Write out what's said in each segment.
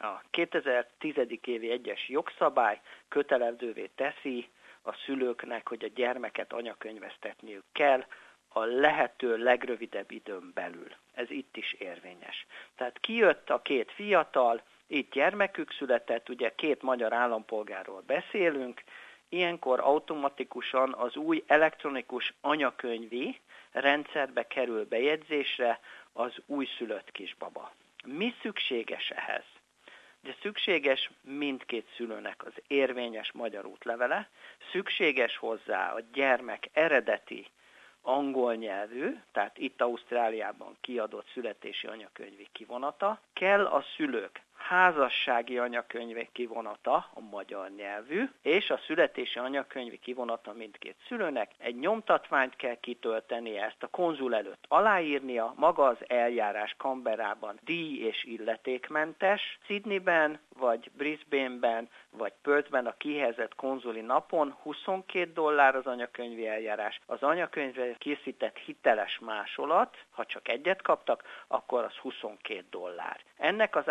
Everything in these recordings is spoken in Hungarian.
A 2010. évi egyes jogszabály kötelezővé teszi a szülőknek, hogy a gyermeket anyakönyvesztetniük kell, a lehető legrövidebb időn belül. Ez itt is érvényes. Tehát kijött a két fiatal, itt gyermekük született, ugye két magyar állampolgárról beszélünk, ilyenkor automatikusan az új elektronikus anyakönyvi rendszerbe kerül bejegyzésre az újszülött kisbaba. Mi szükséges ehhez? De szükséges mindkét szülőnek az érvényes magyar útlevele, szükséges hozzá a gyermek eredeti angol nyelvű, tehát itt Ausztráliában kiadott születési anyakönyvi kivonata, kell a szülők házassági anyakönyvi kivonata, a magyar nyelvű, és a születési anyakönyvi kivonata mindkét szülőnek. Egy nyomtatványt kell kitölteni, ezt a konzul előtt aláírnia, maga az eljárás Kamberában díj és illetékmentes, Sydneyben vagy Brisbaneben vagy Perthben a kihelyezett konzuli napon 22 dollár az anyakönyvi eljárás. Az anyakönyvre készített hiteles másolat, ha csak egyet kaptak, akkor az 22 dollár. Ennek az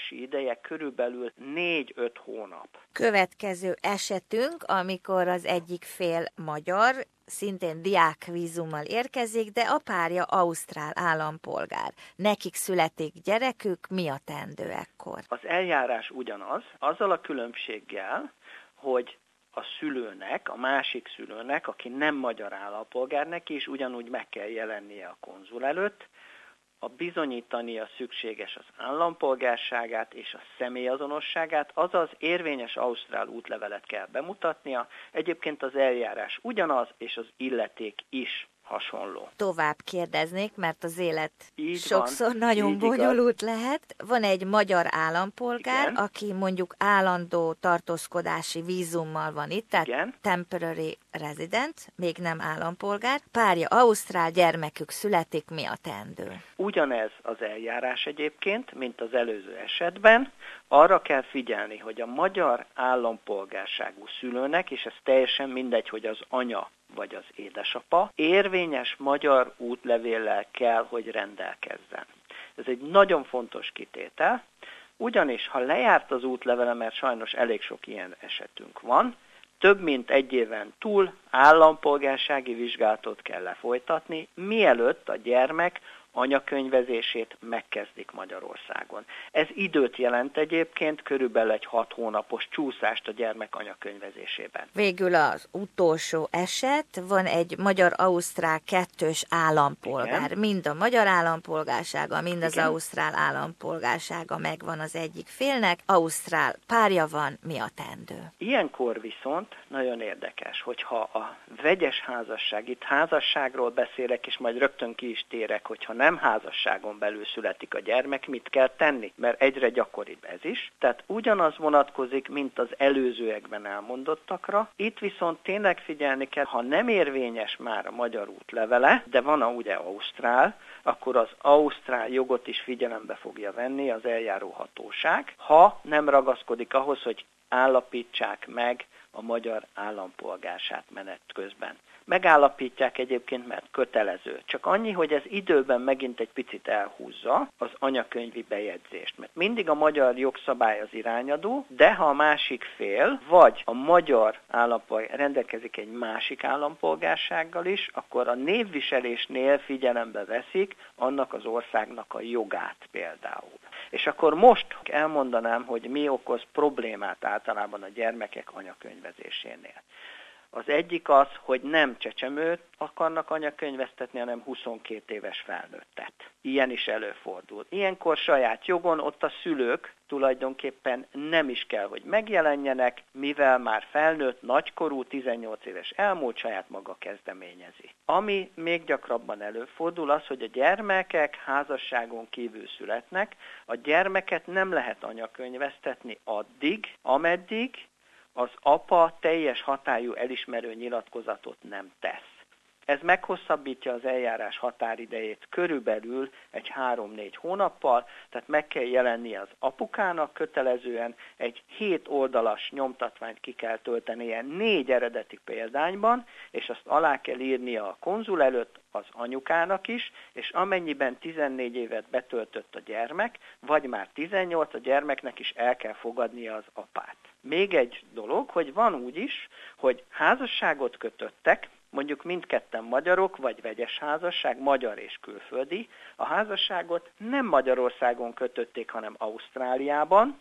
átfutási ideje körülbelül 4-5 hónap. Következő esetünk, amikor az egyik fél magyar, szintén diákvízummal érkezik, de a párja ausztrál állampolgár. Nekik születik gyerekük, mi a tendő ekkor? Az eljárás ugyanaz, azzal a különbséggel, hogy a szülőnek, a másik szülőnek, aki nem magyar állampolgár, neki is ugyanúgy meg kell jelennie a konzul előtt, a bizonyítania szükséges az állampolgárságát és a személyazonosságát, azaz érvényes ausztrál útlevelet kell bemutatnia. Egyébként az eljárás ugyanaz, és az illeték is hasonló. Tovább kérdeznék, mert az élet így sokszor van, nagyon bonyolult igaz. lehet. Van egy magyar állampolgár, Igen. aki mondjuk állandó tartózkodási vízummal van itt, tehát Igen. temporary resident, még nem állampolgár. Párja Ausztrál, gyermekük születik, mi a tendő? Ugyanez az eljárás egyébként, mint az előző esetben. Arra kell figyelni, hogy a magyar állampolgárságú szülőnek, és ez teljesen mindegy, hogy az anya vagy az édesapa, érvényes magyar útlevéllel kell, hogy rendelkezzen. Ez egy nagyon fontos kitétel, ugyanis ha lejárt az útlevele, mert sajnos elég sok ilyen esetünk van, több mint egy éven túl állampolgársági vizsgálatot kell lefolytatni, mielőtt a gyermek anyakönyvezését megkezdik Magyarországon. Ez időt jelent egyébként, körülbelül egy hat hónapos csúszást a gyermek anyakönyvezésében. Végül az utolsó eset, van egy magyar-ausztrál kettős állampolgár. Igen. Mind a magyar állampolgársága, mind az Igen. ausztrál állampolgársága megvan az egyik félnek. Ausztrál párja van, mi a tendő? Ilyenkor viszont nagyon érdekes, hogyha a vegyes házasság, itt házasságról beszélek, és majd rögtön ki is térek, hogyha nem házasságon belül születik a gyermek, mit kell tenni? Mert egyre gyakoribb ez is. Tehát ugyanaz vonatkozik, mint az előzőekben elmondottakra. Itt viszont tényleg figyelni kell, ha nem érvényes már a magyar útlevele, de van a ugye Ausztrál, akkor az Ausztrál jogot is figyelembe fogja venni az eljáró hatóság, ha nem ragaszkodik ahhoz, hogy állapítsák meg a magyar állampolgását menet közben. Megállapítják egyébként, mert kötelező. Csak annyi, hogy ez időben megint egy picit elhúzza az anyakönyvi bejegyzést. Mert mindig a magyar jogszabály az irányadó, de ha a másik fél, vagy a magyar állampolgár rendelkezik egy másik állampolgársággal is, akkor a névviselésnél figyelembe veszik annak az országnak a jogát például. És akkor most elmondanám, hogy mi okoz problémát általában a gyermekek anyakönyvezésénél. Az egyik az, hogy nem csecsemőt akarnak anyakönyvesztetni, hanem 22 éves felnőttet. Ilyen is előfordul. Ilyenkor saját jogon ott a szülők tulajdonképpen nem is kell, hogy megjelenjenek, mivel már felnőtt, nagykorú, 18 éves elmúlt, saját maga kezdeményezi. Ami még gyakrabban előfordul az, hogy a gyermekek házasságon kívül születnek, a gyermeket nem lehet anyakönyvesztetni addig, ameddig az apa teljes hatályú elismerő nyilatkozatot nem tesz. Ez meghosszabbítja az eljárás határidejét körülbelül egy 3-4 hónappal, tehát meg kell jelennie az apukának kötelezően, egy 7 oldalas nyomtatványt ki kell töltenie négy eredeti példányban, és azt alá kell írnia a konzul előtt az anyukának is, és amennyiben 14 évet betöltött a gyermek, vagy már 18, a gyermeknek is el kell fogadnia az apát. Még egy dolog, hogy van úgy is, hogy házasságot kötöttek, mondjuk mindketten magyarok, vagy vegyes házasság, magyar és külföldi. A házasságot nem Magyarországon kötötték, hanem Ausztráliában,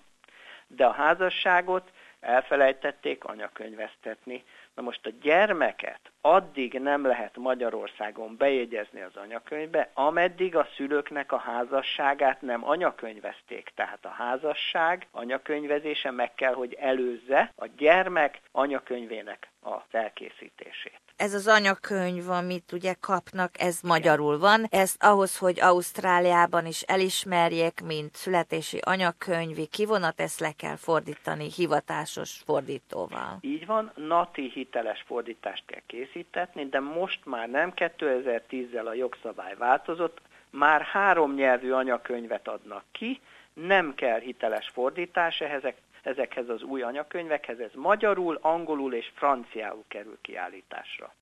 de a házasságot elfelejtették anyakönyvesztetni. Na most a gyermeket addig nem lehet Magyarországon bejegyezni az anyakönyvbe, ameddig a szülőknek a házasságát nem anyakönyvezték. Tehát a házasság anyakönyvezése meg kell, hogy előzze a gyermek anyakönyvének az elkészítését ez az anyakönyv, amit ugye kapnak, ez magyarul van. Ez ahhoz, hogy Ausztráliában is elismerjék, mint születési anyakönyvi kivonat, ezt le kell fordítani hivatásos fordítóval. Így van, nati hiteles fordítást kell készítetni, de most már nem 2010-zel a jogszabály változott, már három nyelvű anyakönyvet adnak ki, nem kell hiteles fordítás, ehhez ezekhez az új anyakönyvekhez, ez magyarul, angolul és franciául kerül kiállításra.